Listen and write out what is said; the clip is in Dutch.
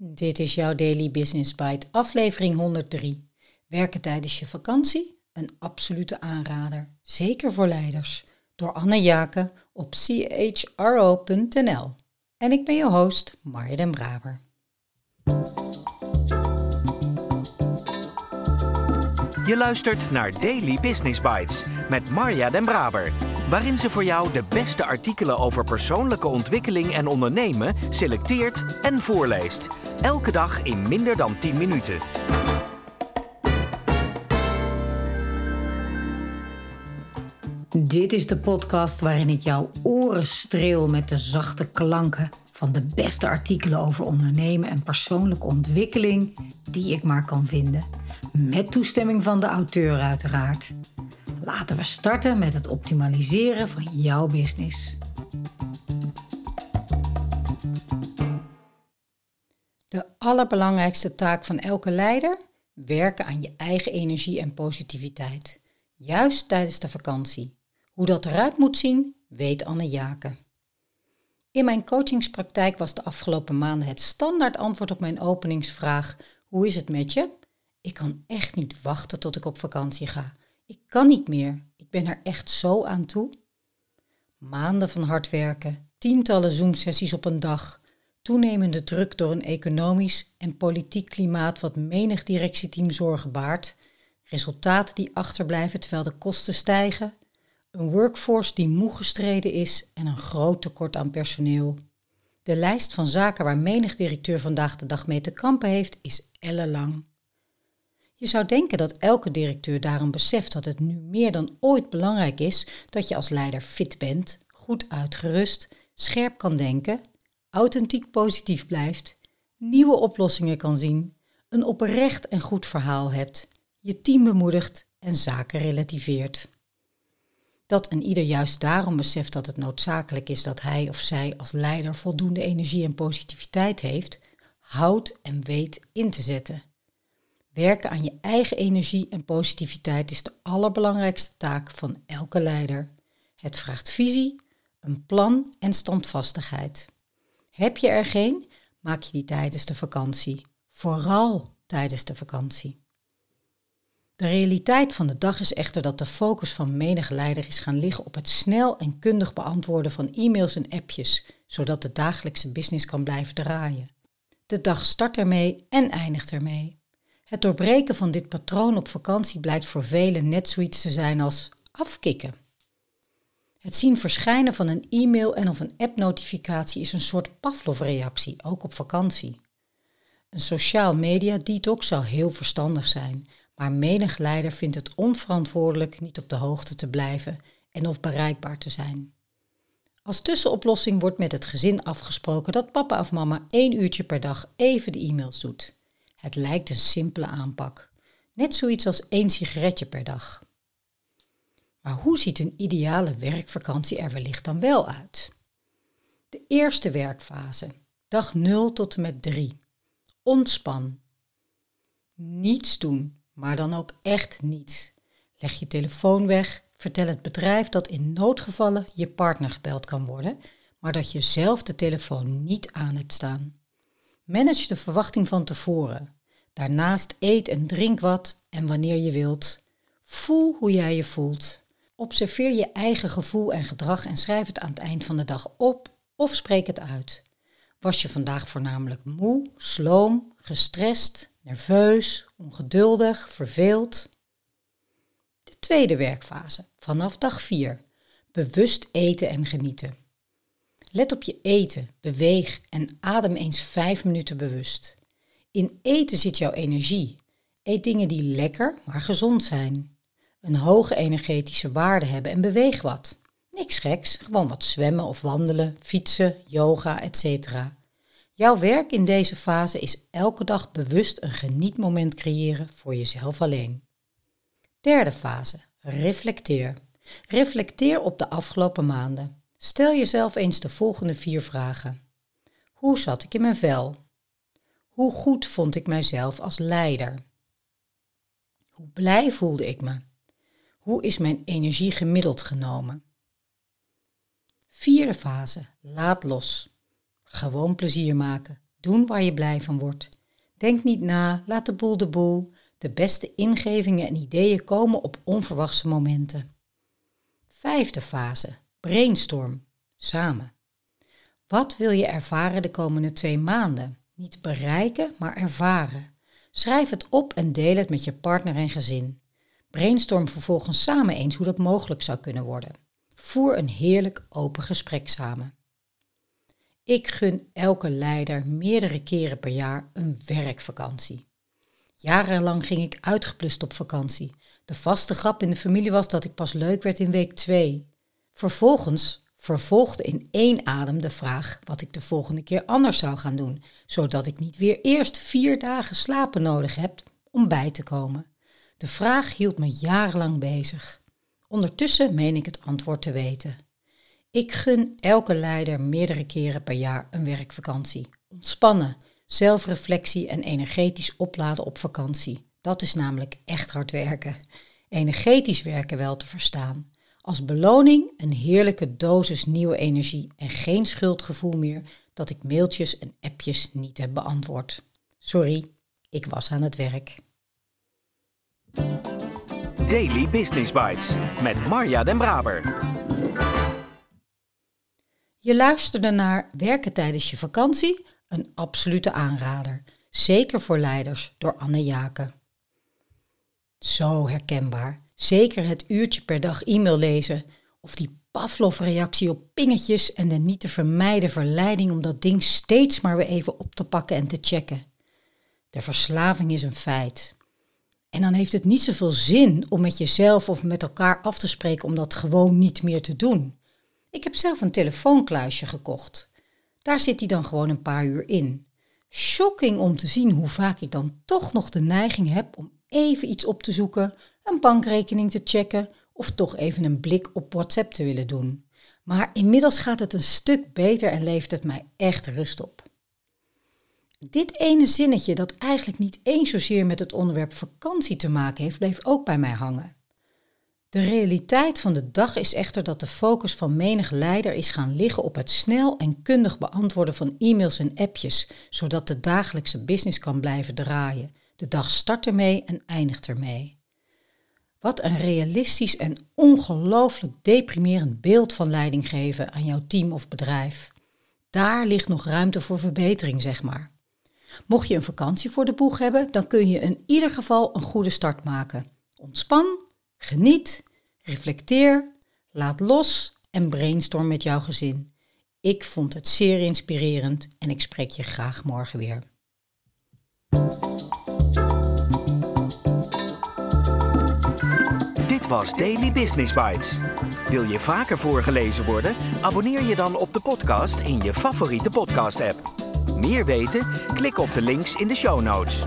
Dit is jouw Daily Business Bite, aflevering 103. Werken tijdens je vakantie? Een absolute aanrader, zeker voor leiders. Door Anne Jaken op chro.nl. En ik ben je host, Marja den Braber. Je luistert naar Daily Business Bites met Marja den Braber waarin ze voor jou de beste artikelen over persoonlijke ontwikkeling en ondernemen selecteert en voorleest. Elke dag in minder dan 10 minuten. Dit is de podcast waarin ik jouw oren streel met de zachte klanken van de beste artikelen over ondernemen en persoonlijke ontwikkeling die ik maar kan vinden. Met toestemming van de auteur uiteraard. Laten we starten met het optimaliseren van jouw business. Allerbelangrijkste taak van elke leider? Werken aan je eigen energie en positiviteit. Juist tijdens de vakantie. Hoe dat eruit moet zien, weet Anne Jaken. In mijn coachingspraktijk was de afgelopen maanden het standaard antwoord op mijn openingsvraag: Hoe is het met je? Ik kan echt niet wachten tot ik op vakantie ga. Ik kan niet meer. Ik ben er echt zo aan toe. Maanden van hard werken, tientallen Zoom-sessies op een dag, toenemende druk door een economisch en politiek klimaat wat menig directieteam zorgen baart, resultaten die achterblijven terwijl de kosten stijgen, een workforce die moe gestreden is en een groot tekort aan personeel. De lijst van zaken waar menig directeur vandaag de dag mee te kampen heeft, is ellenlang. Je zou denken dat elke directeur daarom beseft dat het nu meer dan ooit belangrijk is dat je als leider fit bent, goed uitgerust, scherp kan denken, authentiek positief blijft, nieuwe oplossingen kan zien, een oprecht en goed verhaal hebt, je team bemoedigt en zaken relativeert. Dat een ieder juist daarom beseft dat het noodzakelijk is dat hij of zij als leider voldoende energie en positiviteit heeft, houdt en weet in te zetten. Werken aan je eigen energie en positiviteit is de allerbelangrijkste taak van elke leider. Het vraagt visie, een plan en standvastigheid. Heb je er geen, maak je die tijdens de vakantie. Vooral tijdens de vakantie. De realiteit van de dag is echter dat de focus van menige leider is gaan liggen op het snel en kundig beantwoorden van e-mails en appjes, zodat de dagelijkse business kan blijven draaien. De dag start ermee en eindigt ermee. Het doorbreken van dit patroon op vakantie blijkt voor velen net zoiets te zijn als afkicken. Het zien verschijnen van een e-mail en of een app-notificatie is een soort Pavlov-reactie, ook op vakantie. Een sociaal media detox zou heel verstandig zijn, maar menig leider vindt het onverantwoordelijk niet op de hoogte te blijven en of bereikbaar te zijn. Als tussenoplossing wordt met het gezin afgesproken dat papa of mama één uurtje per dag even de e-mails doet. Het lijkt een simpele aanpak. Net zoiets als één sigaretje per dag. Maar hoe ziet een ideale werkvakantie er wellicht dan wel uit? De eerste werkfase, dag 0 tot en met 3. Ontspan. Niets doen, maar dan ook echt niets. Leg je telefoon weg, vertel het bedrijf dat in noodgevallen je partner gebeld kan worden, maar dat je zelf de telefoon niet aan hebt staan. Manage de verwachting van tevoren. Daarnaast eet en drink wat en wanneer je wilt. Voel hoe jij je voelt. Observeer je eigen gevoel en gedrag en schrijf het aan het eind van de dag op of spreek het uit. Was je vandaag voornamelijk moe, sloom, gestrest, nerveus, ongeduldig, verveeld? De tweede werkfase, vanaf dag 4. Bewust eten en genieten. Let op je eten, beweeg en adem eens 5 minuten bewust. In eten zit jouw energie. Eet dingen die lekker, maar gezond zijn. Een hoge energetische waarde hebben en beweeg wat. Niks geks, gewoon wat zwemmen of wandelen, fietsen, yoga, etc. Jouw werk in deze fase is elke dag bewust een genietmoment creëren voor jezelf alleen. Derde fase, reflecteer. Reflecteer op de afgelopen maanden. Stel jezelf eens de volgende vier vragen. Hoe zat ik in mijn vel? Hoe goed vond ik mijzelf als leider? Hoe blij voelde ik me? Hoe is mijn energie gemiddeld genomen? Vierde fase, laat los. Gewoon plezier maken. Doen waar je blij van wordt. Denk niet na, laat de boel de boel. De beste ingevingen en ideeën komen op onverwachte momenten. Vijfde fase. Brainstorm. Samen. Wat wil je ervaren de komende twee maanden? Niet bereiken, maar ervaren. Schrijf het op en deel het met je partner en gezin. Brainstorm vervolgens samen eens hoe dat mogelijk zou kunnen worden. Voer een heerlijk open gesprek samen. Ik gun elke leider meerdere keren per jaar een werkvakantie. Jarenlang ging ik uitgeplust op vakantie. De vaste grap in de familie was dat ik pas leuk werd in week 2. Vervolgens vervolgde in één adem de vraag wat ik de volgende keer anders zou gaan doen, zodat ik niet weer eerst vier dagen slapen nodig heb om bij te komen. De vraag hield me jarenlang bezig. Ondertussen meen ik het antwoord te weten. Ik gun elke leider meerdere keren per jaar een werkvakantie. Ontspannen, zelfreflectie en energetisch opladen op vakantie. Dat is namelijk echt hard werken. Energetisch werken wel te verstaan. Als beloning een heerlijke dosis nieuwe energie en geen schuldgevoel meer dat ik mailtjes en appjes niet heb beantwoord. Sorry, ik was aan het werk. Daily Business Bites met Marja Den Braber. Je luisterde naar Werken tijdens je vakantie, een absolute aanrader. Zeker voor leiders door Anne Jaken. Zo herkenbaar. Zeker het uurtje per dag e-mail lezen of die Pavlov-reactie op pingetjes en de niet te vermijden verleiding om dat ding steeds maar weer even op te pakken en te checken. De verslaving is een feit. En dan heeft het niet zoveel zin om met jezelf of met elkaar af te spreken om dat gewoon niet meer te doen. Ik heb zelf een telefoonkluisje gekocht. Daar zit hij dan gewoon een paar uur in. Shocking om te zien hoe vaak ik dan toch nog de neiging heb om even iets op te zoeken, een bankrekening te checken of toch even een blik op WhatsApp te willen doen. Maar inmiddels gaat het een stuk beter en levert het mij echt rust op. Dit ene zinnetje, dat eigenlijk niet eens zozeer met het onderwerp vakantie te maken heeft, bleef ook bij mij hangen. De realiteit van de dag is echter dat de focus van menig leider is gaan liggen op het snel en kundig beantwoorden van e-mails en appjes, zodat de dagelijkse business kan blijven draaien. De dag start ermee en eindigt ermee. Wat een realistisch en ongelooflijk deprimerend beeld van leiding geven aan jouw team of bedrijf. Daar ligt nog ruimte voor verbetering, zeg maar. Mocht je een vakantie voor de boeg hebben, dan kun je in ieder geval een goede start maken. Ontspan, geniet, reflecteer, laat los en brainstorm met jouw gezin. Ik vond het zeer inspirerend en ik spreek je graag morgen weer. Dit was Daily Business Bites. Wil je vaker voorgelezen worden? Abonneer je dan op de podcast in je favoriete podcast-app. Meer weten? Klik op de links in de show notes.